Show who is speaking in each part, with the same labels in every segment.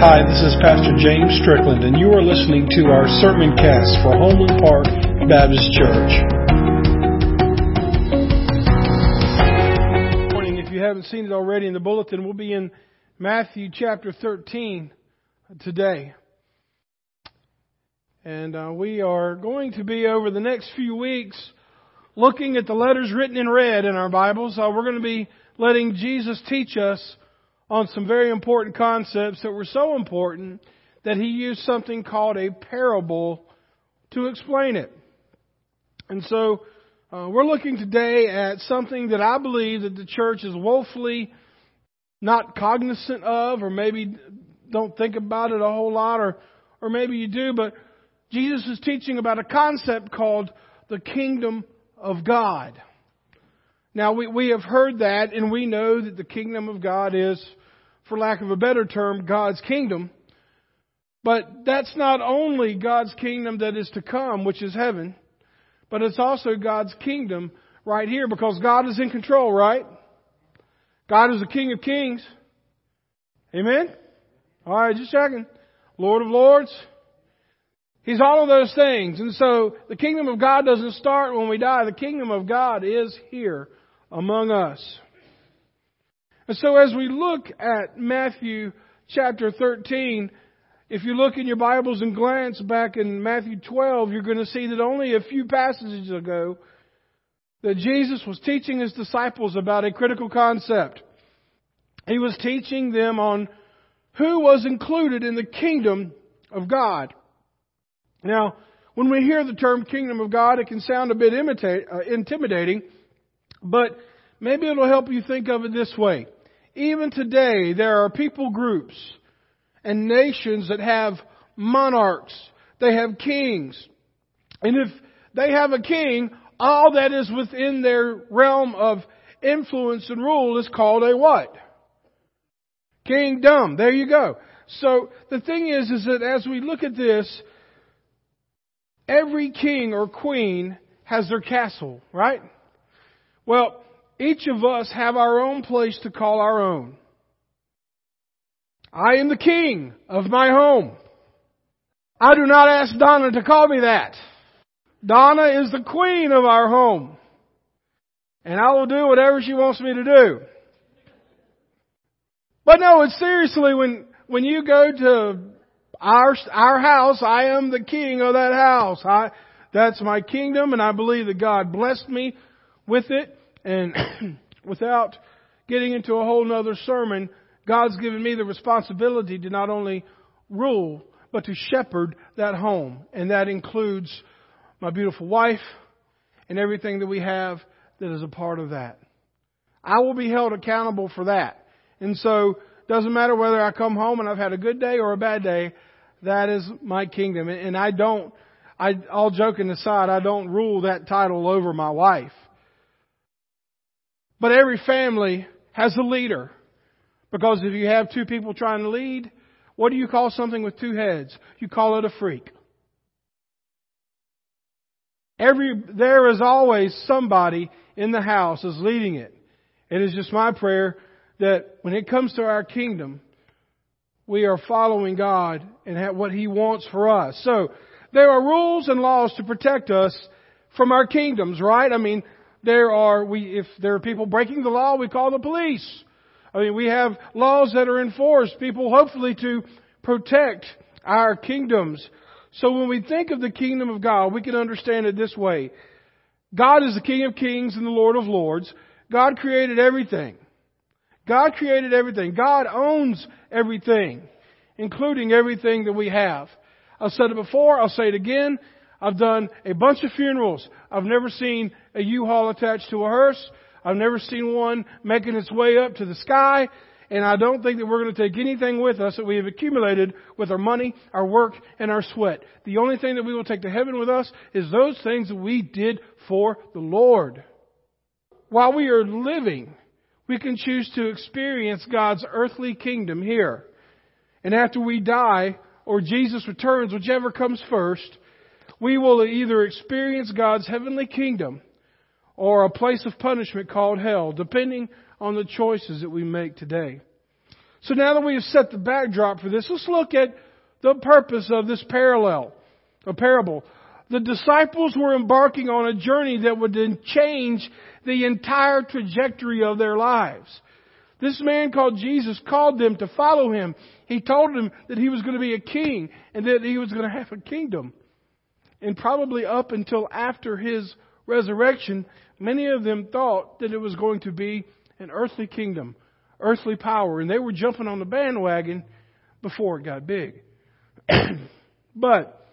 Speaker 1: Hi, this is Pastor James Strickland, and you are listening to our sermon cast for Homeland Park Baptist Church.
Speaker 2: morning. If you haven't seen it already in the bulletin, we'll be in Matthew chapter 13 today. And uh, we are going to be over the next few weeks looking at the letters written in red in our Bibles. Uh, we're going to be letting Jesus teach us on some very important concepts that were so important that he used something called a parable to explain it. And so uh, we're looking today at something that I believe that the church is woefully not cognizant of, or maybe don't think about it a whole lot, or or maybe you do. But Jesus is teaching about a concept called the kingdom of God. Now we we have heard that, and we know that the kingdom of God is for lack of a better term, God's kingdom. But that's not only God's kingdom that is to come, which is heaven, but it's also God's kingdom right here because God is in control, right? God is the King of kings. Amen? Alright, just checking. Lord of lords. He's all of those things. And so the kingdom of God doesn't start when we die. The kingdom of God is here among us. And so as we look at Matthew chapter 13, if you look in your Bibles and glance back in Matthew 12, you're going to see that only a few passages ago that Jesus was teaching his disciples about a critical concept. He was teaching them on who was included in the kingdom of God. Now, when we hear the term kingdom of God, it can sound a bit imitate, uh, intimidating, but maybe it'll help you think of it this way. Even today, there are people groups and nations that have monarchs. They have kings. And if they have a king, all that is within their realm of influence and rule is called a what? Kingdom. There you go. So the thing is, is that as we look at this, every king or queen has their castle, right? Well, each of us have our own place to call our own. I am the king of my home. I do not ask Donna to call me that. Donna is the queen of our home. And I will do whatever she wants me to do. But no, it's seriously when, when you go to our, our house, I am the king of that house. I, that's my kingdom and I believe that God blessed me with it. And without getting into a whole nother sermon, God's given me the responsibility to not only rule, but to shepherd that home. And that includes my beautiful wife and everything that we have that is a part of that. I will be held accountable for that. And so, doesn't matter whether I come home and I've had a good day or a bad day, that is my kingdom. And I don't, I, all joking aside, I don't rule that title over my wife. But every family has a leader. Because if you have two people trying to lead, what do you call something with two heads? You call it a freak. Every, there is always somebody in the house is leading it. It is just my prayer that when it comes to our kingdom, we are following God and what He wants for us. So, there are rules and laws to protect us from our kingdoms, right? I mean, there are, we, if there are people breaking the law, we call the police. I mean, we have laws that are enforced, people hopefully to protect our kingdoms. So when we think of the kingdom of God, we can understand it this way. God is the King of kings and the Lord of lords. God created everything. God created everything. God owns everything, including everything that we have. I've said it before, I'll say it again. I've done a bunch of funerals. I've never seen a U-Haul attached to a hearse. I've never seen one making its way up to the sky. And I don't think that we're going to take anything with us that we have accumulated with our money, our work, and our sweat. The only thing that we will take to heaven with us is those things that we did for the Lord. While we are living, we can choose to experience God's earthly kingdom here. And after we die, or Jesus returns, whichever comes first, we will either experience God's heavenly kingdom or a place of punishment called hell, depending on the choices that we make today. So now that we have set the backdrop for this, let's look at the purpose of this parallel, a parable. The disciples were embarking on a journey that would then change the entire trajectory of their lives. This man called Jesus called them to follow him. He told them that he was going to be a king and that he was going to have a kingdom. And probably up until after his resurrection, many of them thought that it was going to be an earthly kingdom, earthly power, and they were jumping on the bandwagon before it got big. but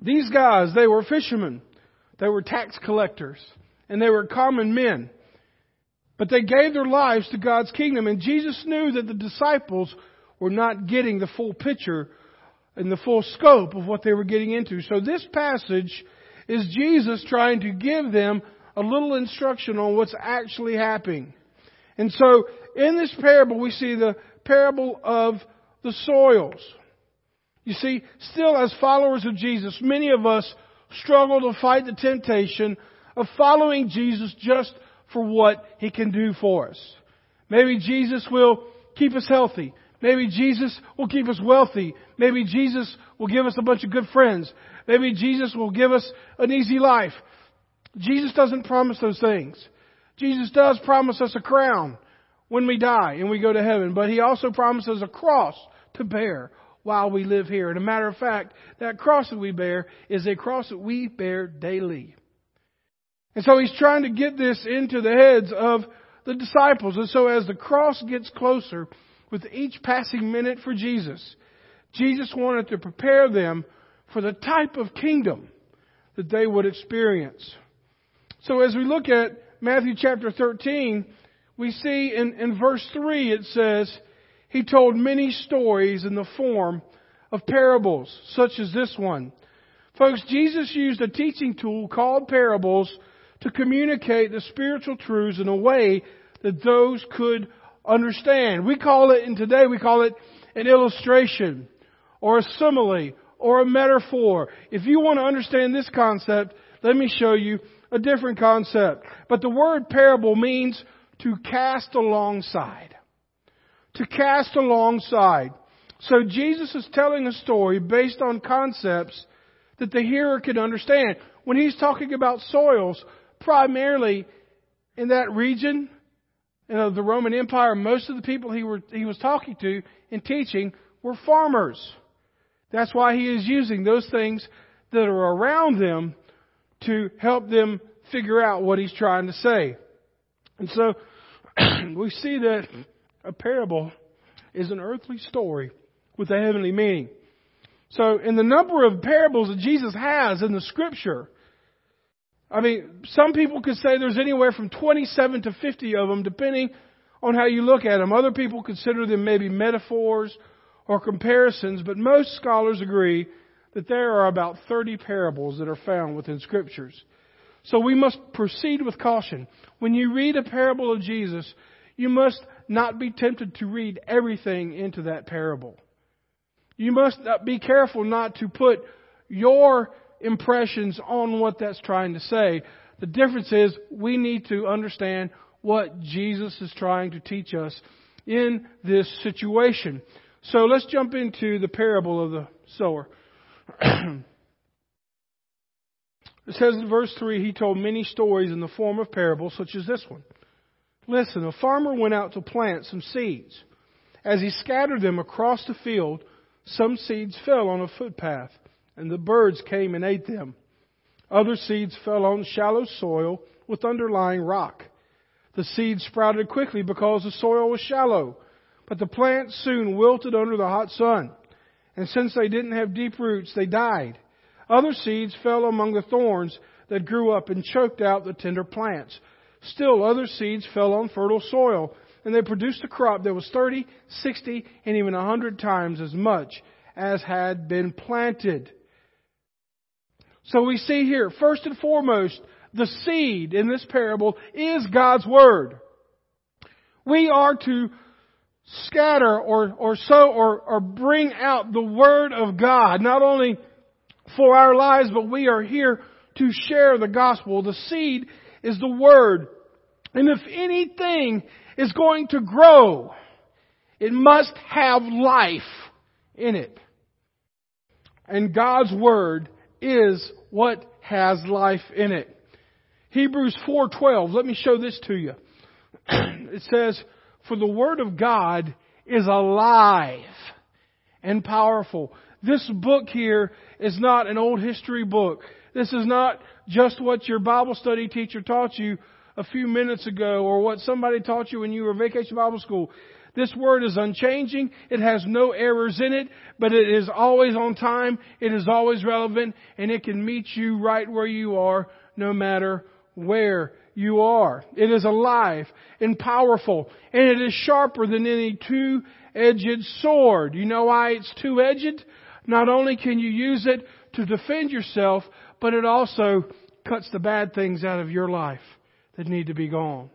Speaker 2: these guys, they were fishermen, they were tax collectors, and they were common men. But they gave their lives to God's kingdom, and Jesus knew that the disciples were not getting the full picture and the full scope of what they were getting into. So this passage is Jesus trying to give them a little instruction on what's actually happening. And so in this parable, we see the parable of the soils. You see, still as followers of Jesus, many of us struggle to fight the temptation of following Jesus just for what He can do for us. Maybe Jesus will keep us healthy. Maybe Jesus will keep us wealthy. Maybe Jesus will give us a bunch of good friends. Maybe Jesus will give us an easy life. Jesus doesn't promise those things. Jesus does promise us a crown when we die and we go to heaven, but He also promises a cross to bear while we live here. And a matter of fact, that cross that we bear is a cross that we bear daily. And so He's trying to get this into the heads of the disciples. And so as the cross gets closer, with each passing minute for Jesus, Jesus wanted to prepare them for the type of kingdom that they would experience. So as we look at Matthew chapter 13, we see in, in verse 3 it says, He told many stories in the form of parables, such as this one. Folks, Jesus used a teaching tool called parables to communicate the spiritual truths in a way that those could understand. We call it, and today we call it an illustration or a simile or a metaphor. If you want to understand this concept, let me show you a different concept. But the word parable means to cast alongside. To cast alongside. So Jesus is telling a story based on concepts that the hearer can understand. When he's talking about soils, primarily in that region, you know, the Roman Empire, most of the people he, were, he was talking to and teaching were farmers. That's why he is using those things that are around them to help them figure out what he's trying to say. And so we see that a parable is an earthly story with a heavenly meaning. So in the number of parables that Jesus has in the scripture, I mean, some people could say there's anywhere from 27 to 50 of them, depending on how you look at them. Other people consider them maybe metaphors or comparisons, but most scholars agree that there are about 30 parables that are found within scriptures. So we must proceed with caution. When you read a parable of Jesus, you must not be tempted to read everything into that parable. You must be careful not to put your impressions on what that's trying to say. The difference is we need to understand what Jesus is trying to teach us in this situation. So let's jump into the parable of the sower. it says in verse 3 He told many stories in the form of parables, such as this one. Listen, a farmer went out to plant some seeds. As he scattered them across the field, some seeds fell on a footpath and the birds came and ate them. Other seeds fell on shallow soil with underlying rock. The seeds sprouted quickly because the soil was shallow, but the plants soon wilted under the hot sun. And since they didn't have deep roots, they died. Other seeds fell among the thorns that grew up and choked out the tender plants. Still other seeds fell on fertile soil, and they produced a crop that was 30, 60, and even a 100 times as much as had been planted. So we see here, first and foremost, the seed in this parable is God's Word. We are to scatter or, or sow or, or bring out the Word of God, not only for our lives, but we are here to share the gospel. The seed is the Word. And if anything is going to grow, It must have life in it. And God's Word is what has life in it. Hebrews 4:12. Let me show this to you. it says, "For the word of God is alive and powerful." This book here is not an old history book. This is not just what your Bible study teacher taught you a few minutes ago or what somebody taught you when you were vacation Bible school. This word is unchanging. It has no errors in it, but it is always on time. It is always relevant and it can meet you right where you are no matter where you are. It is alive and powerful and it is sharper than any two-edged sword. You know why it's two-edged? Not only can you use it to defend yourself, but it also cuts the bad things out of your life that need to be gone.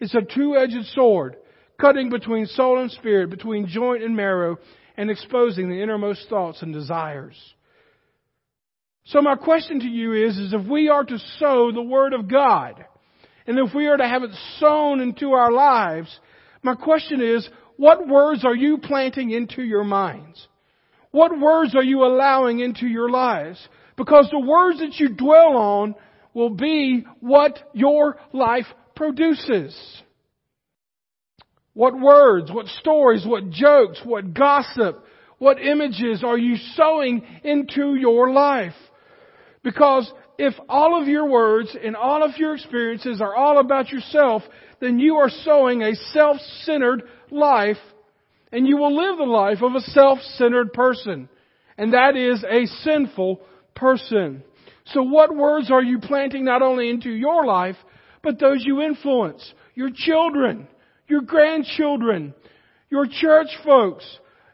Speaker 2: It's a two-edged sword, cutting between soul and spirit, between joint and marrow, and exposing the innermost thoughts and desires. So my question to you is, is if we are to sow the Word of God, and if we are to have it sown into our lives, my question is, what words are you planting into your minds? What words are you allowing into your lives? Because the words that you dwell on will be what your life produces. What words, what stories, what jokes, what gossip, what images are you sowing into your life? Because if all of your words and all of your experiences are all about yourself, then you are sowing a self-centered life and you will live the life of a self-centered person. And that is a sinful person. So what words are you planting not only into your life, but those you influence? Your children, your grandchildren, your church folks,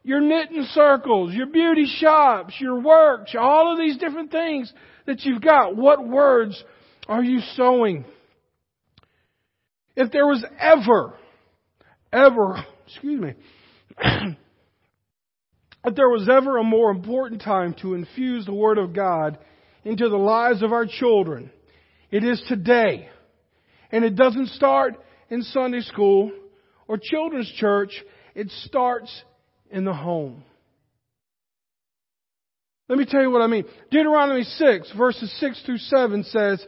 Speaker 2: your knitting circles, your beauty shops, your works, all of these different things that you've got. What words are you sowing? If there was ever, ever, excuse me, if there was ever a more important time to infuse the Word of God into the lives of our children. It is today. And it doesn't start in Sunday school or children's church. It starts in the home. Let me tell you what I mean. Deuteronomy 6 verses 6 through 7 says,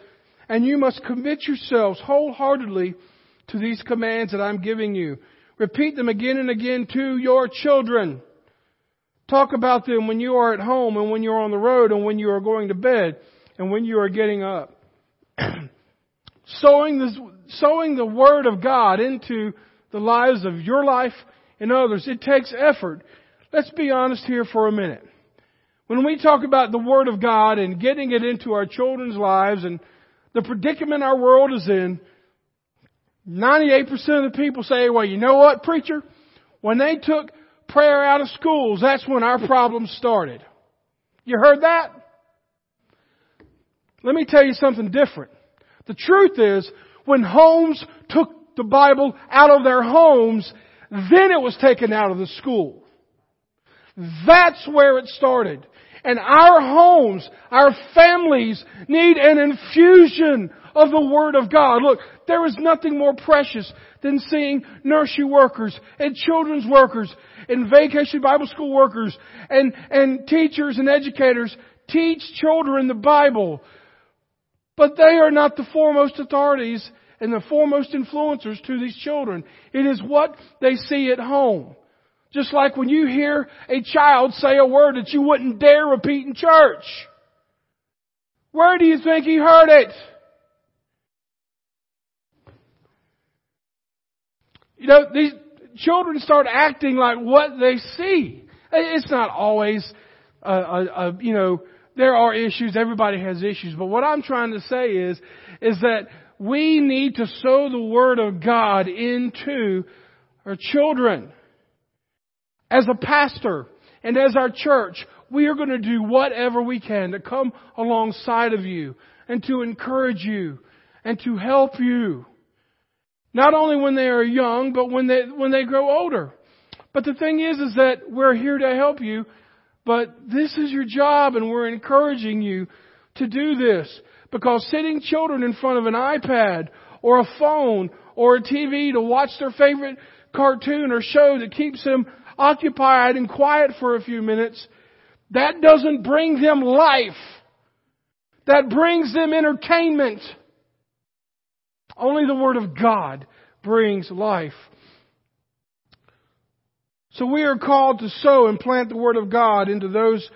Speaker 2: And you must commit yourselves wholeheartedly to these commands that I'm giving you. Repeat them again and again to your children. Talk about them when you are at home and when you're on the road and when you are going to bed and when you are getting up. sowing, this, sowing the Word of God into the lives of your life and others, it takes effort. Let's be honest here for a minute. When we talk about the Word of God and getting it into our children's lives and the predicament our world is in, 98% of the people say, well, you know what, preacher? When they took prayer out of schools, that's when our problems started. You heard that? Let me tell you something different. The truth is, when homes took the Bible out of their homes, then it was taken out of the school. That's where it started. And our homes, our families need an infusion of the Word of God. Look, there is nothing more precious than seeing nursery workers and children's workers and vacation Bible school workers and, and teachers and educators teach children the Bible. But they are not the foremost authorities and the foremost influencers to these children. It is what they see at home. Just like when you hear a child say a word that you wouldn't dare repeat in church. Where do you think he heard it? You know, these children start acting like what they see. It's not always, uh, uh, uh, you know, there are issues. Everybody has issues. But what I'm trying to say is, is that we need to sow the Word of God into our children. As a pastor and as our church, we are going to do whatever we can to come alongside of you and to encourage you and to help you. Not only when they are young, but when they, when they grow older. But the thing is, is that we're here to help you, but this is your job and we're encouraging you to do this. Because sitting children in front of an iPad or a phone or a TV to watch their favorite cartoon or show that keeps them occupied and quiet for a few minutes, that doesn't bring them life. That brings them entertainment. Only the Word of God brings life. So we are called to sow and plant the Word of God into those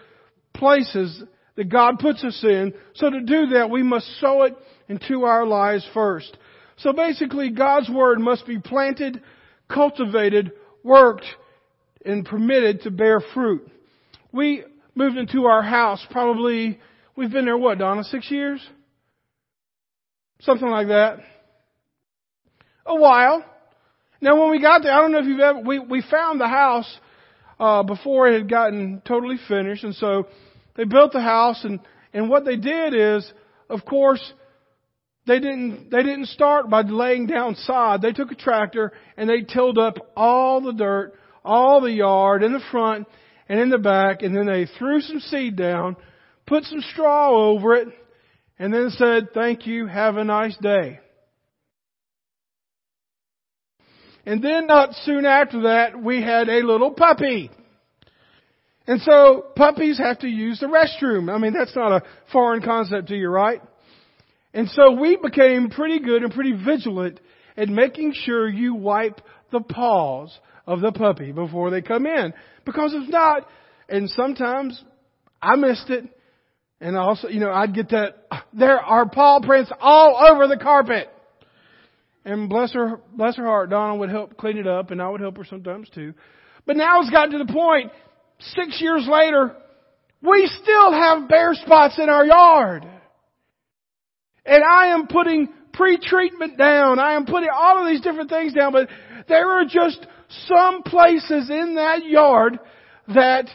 Speaker 2: places that God puts us in. So to do that, we must sow it into our lives first. So basically, God's Word must be planted, cultivated, worked, and permitted to bear fruit. We moved into our house probably, we've been there what, Donna, six years? Something like that. A while. Now when we got there, I don't know if you've ever, we, we found the house, uh, before it had gotten totally finished, and so they built the house, and, and what they did is, of course, they didn't, they didn't start by laying down sod. They took a tractor and they tilled up all the dirt, all the yard in the front and in the back, and then they threw some seed down, put some straw over it, and then said, thank you, have a nice day. And then not soon after that, we had a little puppy. And so puppies have to use the restroom. I mean, that's not a foreign concept to you, right? And so we became pretty good and pretty vigilant at making sure you wipe the paws of the puppy before they come in. Because if not, and sometimes I missed it, and also, you know, I'd get that, there are paw prints all over the carpet. And bless her, bless her heart, Donna would help clean it up, and I would help her sometimes too. But now it's gotten to the point, six years later, we still have bare spots in our yard. And I am putting pre-treatment down. I am putting all of these different things down, but there are just some places in that yard that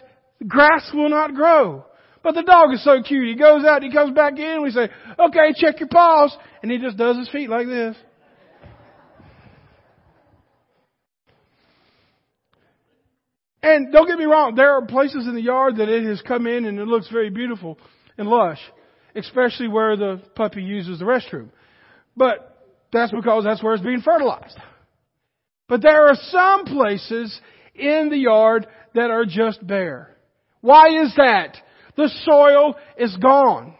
Speaker 2: grass will not grow. But the dog is so cute. He goes out, he comes back in, we say, okay, check your paws. And he just does his feet like this. And don't get me wrong, there are places in the yard that it has come in and it looks very beautiful and lush especially where the puppy uses the restroom. But that's because that's where it's being fertilized. But there are some places in the yard that are just bare. Why is that? The soil is gone.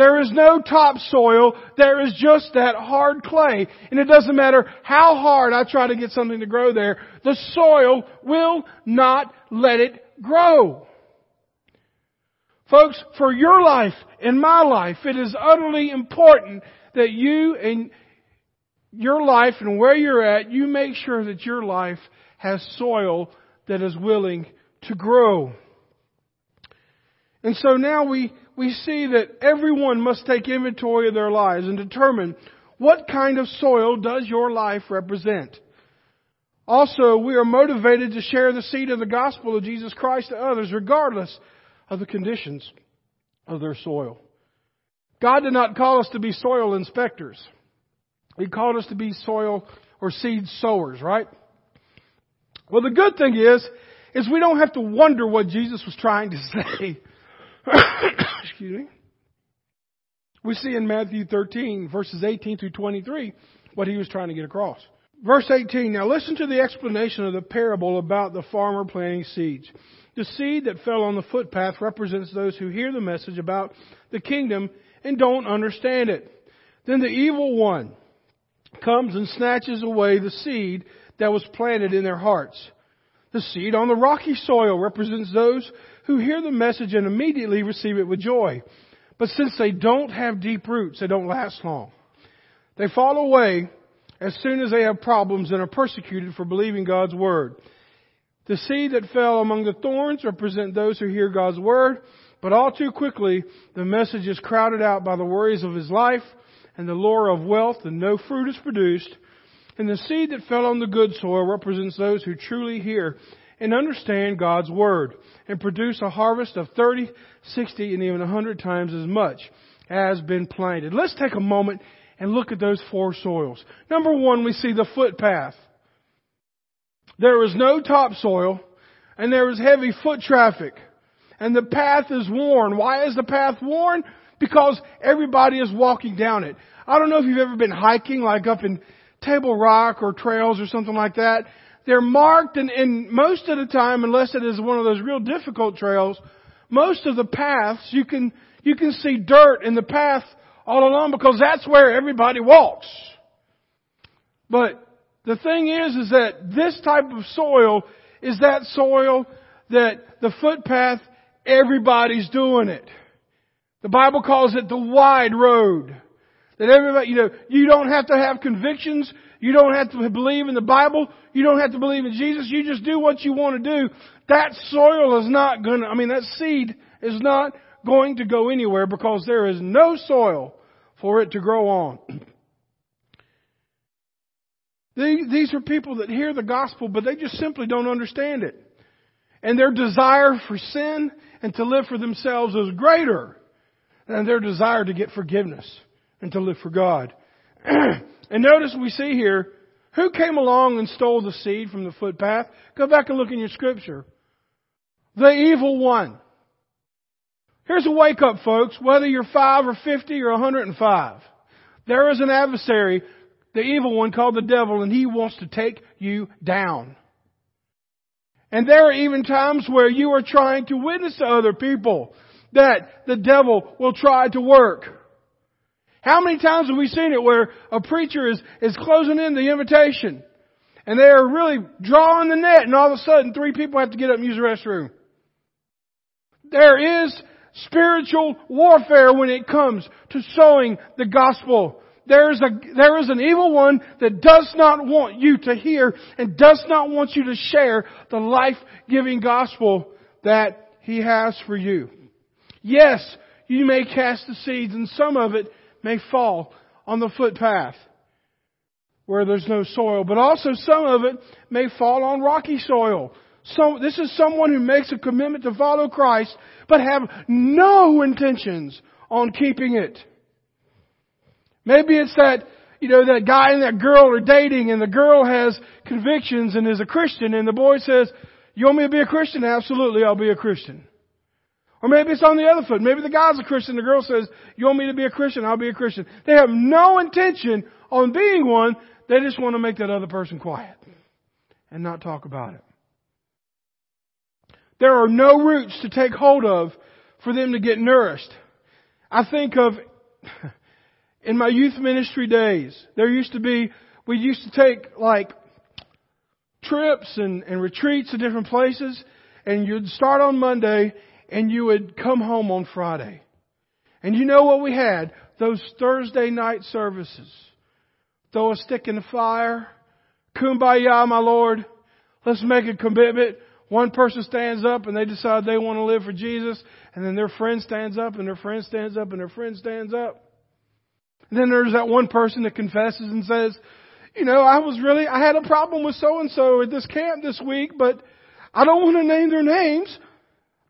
Speaker 2: There is no topsoil. There is just that hard clay. And it doesn't matter how hard I try to get something to grow there, the soil will not let it grow. Folks, for your life and my life, it is utterly important that you and your life and where you're at, you make sure that your life has soil that is willing to grow. And so now we, we see that everyone must take inventory of their lives and determine what kind of soil does your life represent. Also, we are motivated to share the seed of the gospel of Jesus Christ to others regardless of the conditions of their soil. God did not call us to be soil inspectors. He called us to be soil or seed sowers, right? Well, the good thing is, is we don't have to wonder what Jesus was trying to say. Excuse me. We see in Matthew 13, verses 18 through 23, what he was trying to get across. Verse 18, now listen to the explanation of the parable about the farmer planting seeds. The seed that fell on the footpath represents those who hear the message about the kingdom and don't understand it. Then the evil one comes and snatches away the seed that was planted in their hearts. The seed on the rocky soil represents those who hear the message and immediately receive it with joy. But since they don't have deep roots, they don't last long. They fall away as soon as they have problems and are persecuted for believing God's word. The seed that fell among the thorns represent those who hear God's word, but all too quickly the message is crowded out by the worries of his life and the lure of wealth and no fruit is produced. And the seed that fell on the good soil represents those who truly hear and understand God's word and produce a harvest of 30, 60, and even 100 times as much as been planted. Let's take a moment and look at those four soils. Number one, we see the footpath. There is no topsoil and there is heavy foot traffic and the path is worn. Why is the path worn? Because everybody is walking down it. I don't know if you've ever been hiking like up in Table Rock or trails or something like that. They're marked and, and most of the time, unless it is one of those real difficult trails, most of the paths you can, you can see dirt in the path all along because that's where everybody walks. But the thing is, is that this type of soil is that soil that the footpath, everybody's doing it. The Bible calls it the wide road. That everybody, you know, you don't have to have convictions. You don't have to believe in the Bible. You don't have to believe in Jesus. You just do what you want to do. That soil is not gonna, I mean, that seed is not going to go anywhere because there is no soil for it to grow on. These are people that hear the gospel, but they just simply don't understand it. And their desire for sin and to live for themselves is greater than their desire to get forgiveness and to live for God. and notice we see here, who came along and stole the seed from the footpath? Go back and look in your scripture. The evil one. Here's a wake up, folks. Whether you're five or fifty or 105, there is an adversary the evil one called the devil, and he wants to take you down. And there are even times where you are trying to witness to other people that the devil will try to work. How many times have we seen it where a preacher is, is closing in the invitation and they are really drawing the net and all of a sudden three people have to get up and use the restroom? There is spiritual warfare when it comes to sowing the gospel there is, a, there is an evil one that does not want you to hear and does not want you to share the life-giving gospel that he has for you. Yes, you may cast the seeds and some of it may fall on the footpath where there's no soil, but also some of it may fall on rocky soil. So this is someone who makes a commitment to follow Christ, but have no intentions on keeping it. Maybe it's that, you know, that guy and that girl are dating and the girl has convictions and is a Christian and the boy says, you want me to be a Christian? Absolutely, I'll be a Christian. Or maybe it's on the other foot. Maybe the guy's a Christian, the girl says, you want me to be a Christian? I'll be a Christian. They have no intention on being one. They just want to make that other person quiet and not talk about it. There are no roots to take hold of for them to get nourished. I think of in my youth ministry days, there used to be, we used to take like trips and, and retreats to different places, and you'd start on Monday and you would come home on Friday. And you know what we had? Those Thursday night services. Throw a stick in the fire. Kumbaya, my Lord. Let's make a commitment. One person stands up and they decide they want to live for Jesus, and then their friend stands up, and their friend stands up, and their friend stands up. And then there's that one person that confesses and says, you know, I was really, I had a problem with so and so at this camp this week, but I don't want to name their names,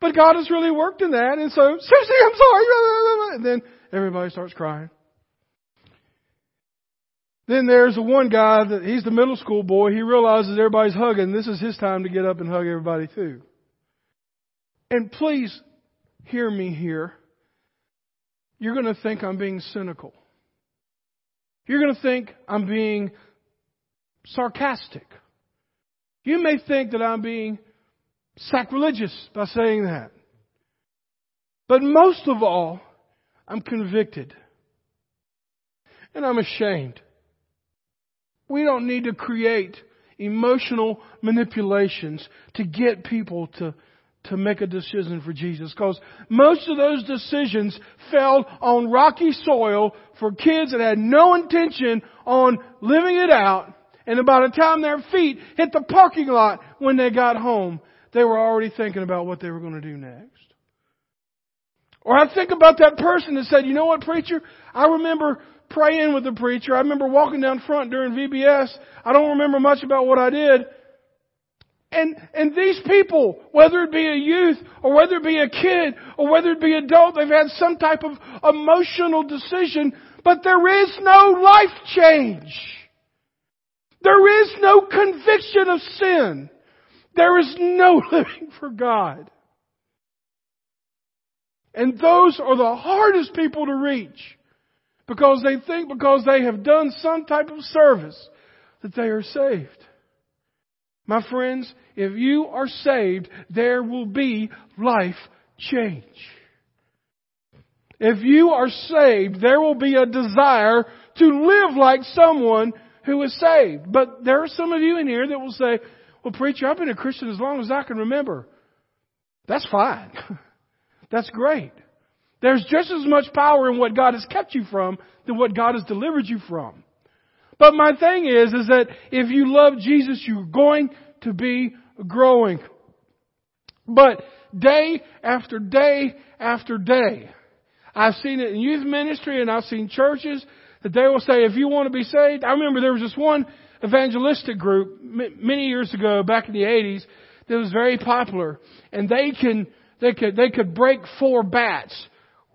Speaker 2: but God has really worked in that. And so, Susie, I'm sorry. And then everybody starts crying. Then there's the one guy that he's the middle school boy. He realizes everybody's hugging. This is his time to get up and hug everybody too. And please hear me here. You're going to think I'm being cynical. You're going to think I'm being sarcastic. You may think that I'm being sacrilegious by saying that. But most of all, I'm convicted. And I'm ashamed. We don't need to create emotional manipulations to get people to to make a decision for Jesus because most of those decisions fell on rocky soil for kids that had no intention on living it out. And by the time their feet hit the parking lot when they got home, they were already thinking about what they were going to do next. Or I think about that person that said, you know what, preacher? I remember praying with the preacher. I remember walking down front during VBS. I don't remember much about what I did. And, and these people, whether it be a youth or whether it be a kid or whether it be adult, they've had some type of emotional decision, but there is no life change. There is no conviction of sin. There is no living for God. And those are the hardest people to reach because they think because they have done some type of service that they are saved. My friends, if you are saved, there will be life change. If you are saved, there will be a desire to live like someone who is saved. But there are some of you in here that will say, well, preacher, I've been a Christian as long as I can remember. That's fine. That's great. There's just as much power in what God has kept you from than what God has delivered you from. But my thing is, is that if you love Jesus, you're going to be growing. But day after day after day, I've seen it in youth ministry and I've seen churches that they will say, if you want to be saved, I remember there was this one evangelistic group many years ago, back in the 80s, that was very popular. And they can, they could, they could break four bats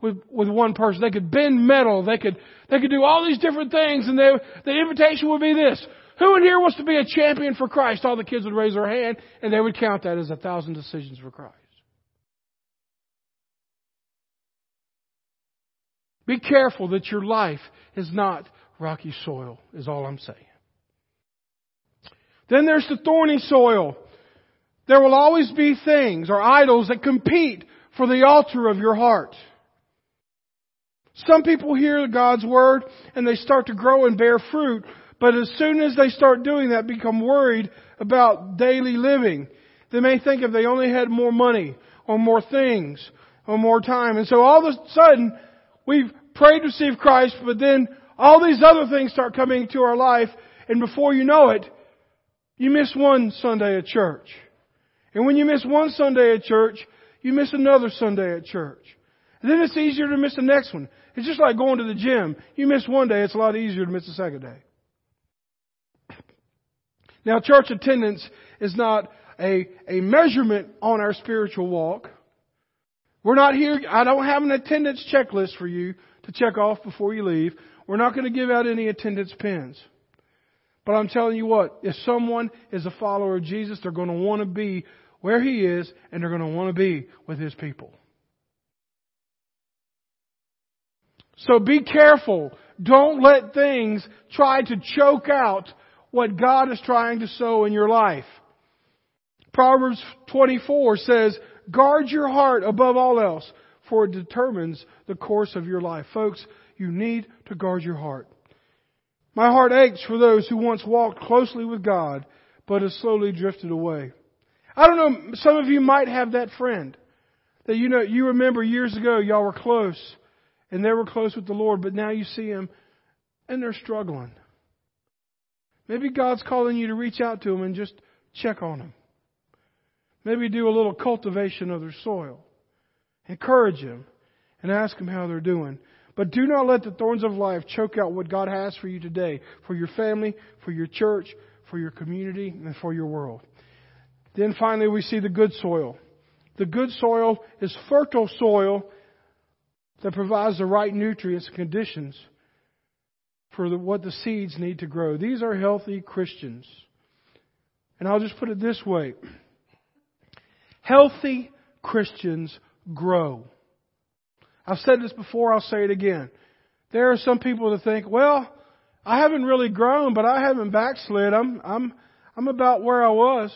Speaker 2: with, with one person. They could bend metal. They could, they could do all these different things and they, the invitation would be this. Who in here wants to be a champion for Christ? All the kids would raise their hand and they would count that as a thousand decisions for Christ. Be careful that your life is not rocky soil, is all I'm saying. Then there's the thorny soil. There will always be things or idols that compete for the altar of your heart. Some people hear God's word and they start to grow and bear fruit, but as soon as they start doing that, become worried about daily living. They may think if they only had more money or more things or more time. And so all of a sudden, we've prayed to receive Christ, but then all these other things start coming into our life, and before you know it, you miss one Sunday at church. And when you miss one Sunday at church, you miss another Sunday at church. And then it's easier to miss the next one. It's just like going to the gym. You miss one day, it's a lot easier to miss the second day. Now, church attendance is not a, a measurement on our spiritual walk. We're not here, I don't have an attendance checklist for you to check off before you leave. We're not going to give out any attendance pins. But I'm telling you what, if someone is a follower of Jesus, they're going to want to be where He is and they're going to want to be with His people. So be careful. Don't let things try to choke out what God is trying to sow in your life. Proverbs 24 says, guard your heart above all else, for it determines the course of your life. Folks, you need to guard your heart. My heart aches for those who once walked closely with God, but have slowly drifted away. I don't know, some of you might have that friend that you know, you remember years ago y'all were close and they were close with the Lord, but now you see them and they're struggling. Maybe God's calling you to reach out to them and just check on them. Maybe do a little cultivation of their soil. Encourage them and ask them how they're doing. But do not let the thorns of life choke out what God has for you today, for your family, for your church, for your community, and for your world. Then finally, we see the good soil. The good soil is fertile soil that provides the right nutrients and conditions for the, what the seeds need to grow. These are healthy Christians. And I'll just put it this way healthy Christians grow. I've said this before, I'll say it again. There are some people that think, well, I haven't really grown, but I haven't backslid. I'm, I'm, I'm about where I was.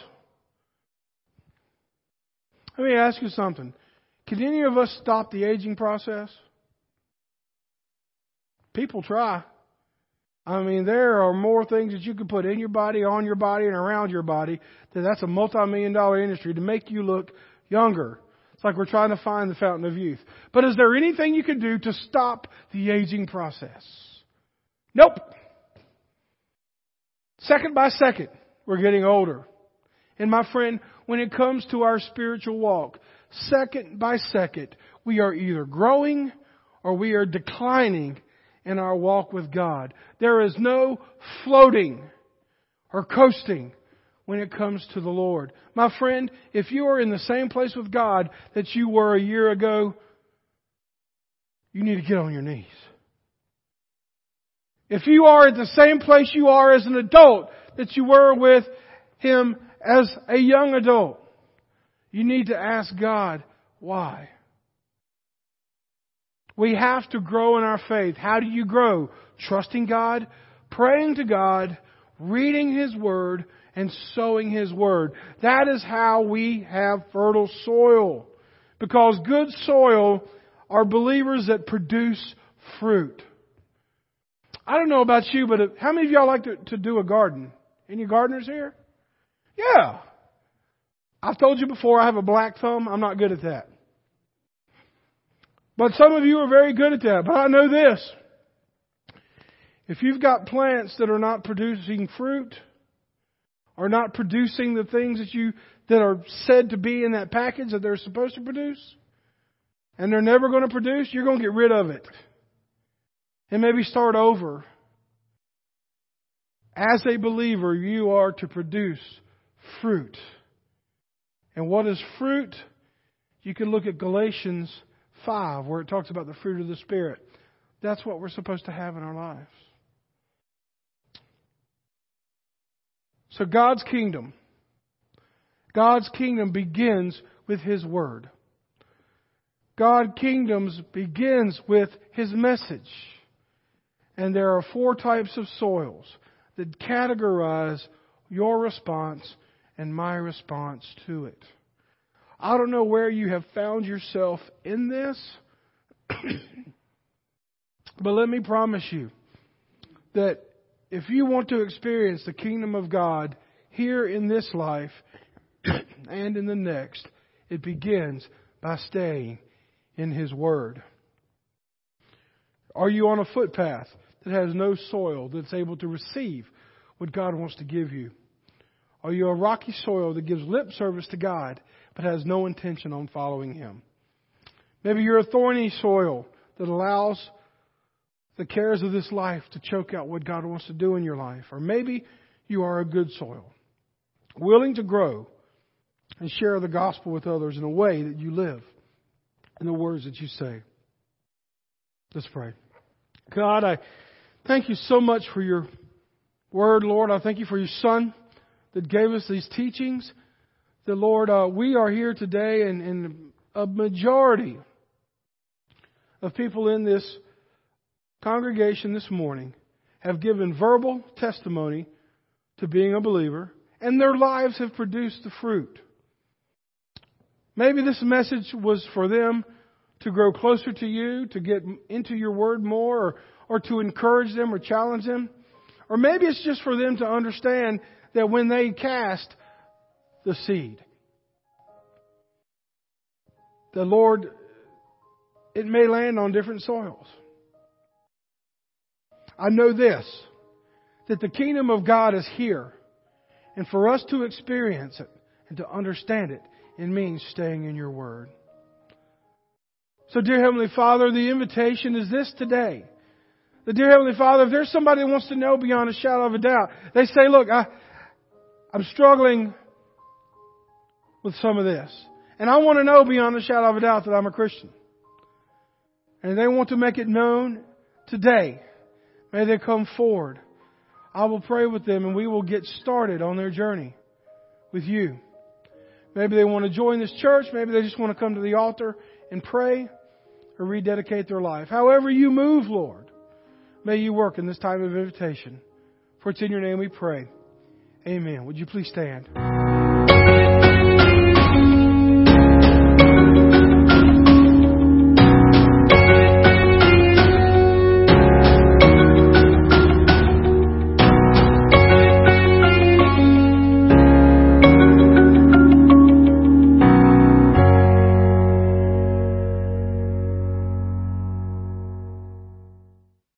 Speaker 2: Let me ask you something. Can any of us stop the aging process? People try. I mean, there are more things that you can put in your body, on your body, and around your body that that's a multi-million dollar industry to make you look younger. It's like we're trying to find the fountain of youth. But is there anything you can do to stop the aging process? Nope. Second by second, we're getting older. And my friend, when it comes to our spiritual walk, second by second, we are either growing or we are declining in our walk with God. There is no floating or coasting when it comes to the Lord. My friend, if you are in the same place with God that you were a year ago, you need to get on your knees. If you are at the same place you are as an adult that you were with Him as a young adult, you need to ask God, why? We have to grow in our faith. How do you grow? Trusting God, praying to God, reading His Word and sowing His Word. That is how we have fertile soil. Because good soil are believers that produce fruit. I don't know about you, but how many of y'all like to, to do a garden? Any gardeners here? Yeah. I've told you before I have a black thumb. I'm not good at that. But some of you are very good at that. But I know this. If you've got plants that are not producing fruit, are not producing the things that you that are said to be in that package that they're supposed to produce, and they're never going to produce, you're going to get rid of it. And maybe start over. As a believer, you are to produce fruit. And what is fruit? You can look at Galatians 5, where it talks about the fruit of the Spirit. That's what we're supposed to have in our lives. So God's kingdom, God's kingdom begins with His Word. God's kingdom begins with His message. And there are four types of soils that categorize your response and my response to it. I don't know where you have found yourself in this, but let me promise you that if you want to experience the kingdom of God here in this life and in the next, it begins by staying in His Word. Are you on a footpath that has no soil that's able to receive what God wants to give you? Are you a rocky soil that gives lip service to God but has no intention on following Him? Maybe you're a thorny soil that allows the cares of this life to choke out what God wants to do in your life. Or maybe you are a good soil, willing to grow and share the gospel with others in a way that you live, in the words that you say. Let's pray. God, I thank you so much for your word, Lord. I thank you for your Son that gave us these teachings. The Lord, uh, we are here today, and, and a majority of people in this congregation this morning have given verbal testimony to being a believer, and their lives have produced the fruit. Maybe this message was for them to grow closer to you, to get into your word more, or, or to encourage them or challenge them. Or maybe it's just for them to understand that when they cast the seed, the Lord, it may land on different soils. I know this, that the kingdom of God is here. And for us to experience it and to understand it, it means staying in your word. So, dear Heavenly Father, the invitation is this today. The dear Heavenly Father, if there's somebody that wants to know beyond a shadow of a doubt, they say, look, I, I'm struggling with some of this. And I want to know beyond a shadow of a doubt that I'm a Christian. And they want to make it known today. May they come forward. I will pray with them and we will get started on their journey with you. Maybe they want to join this church. Maybe they just want to come to the altar and pray or rededicate their life. However you move, Lord, may you work in this time of invitation. For it's in your name we pray. Amen. Would you please stand?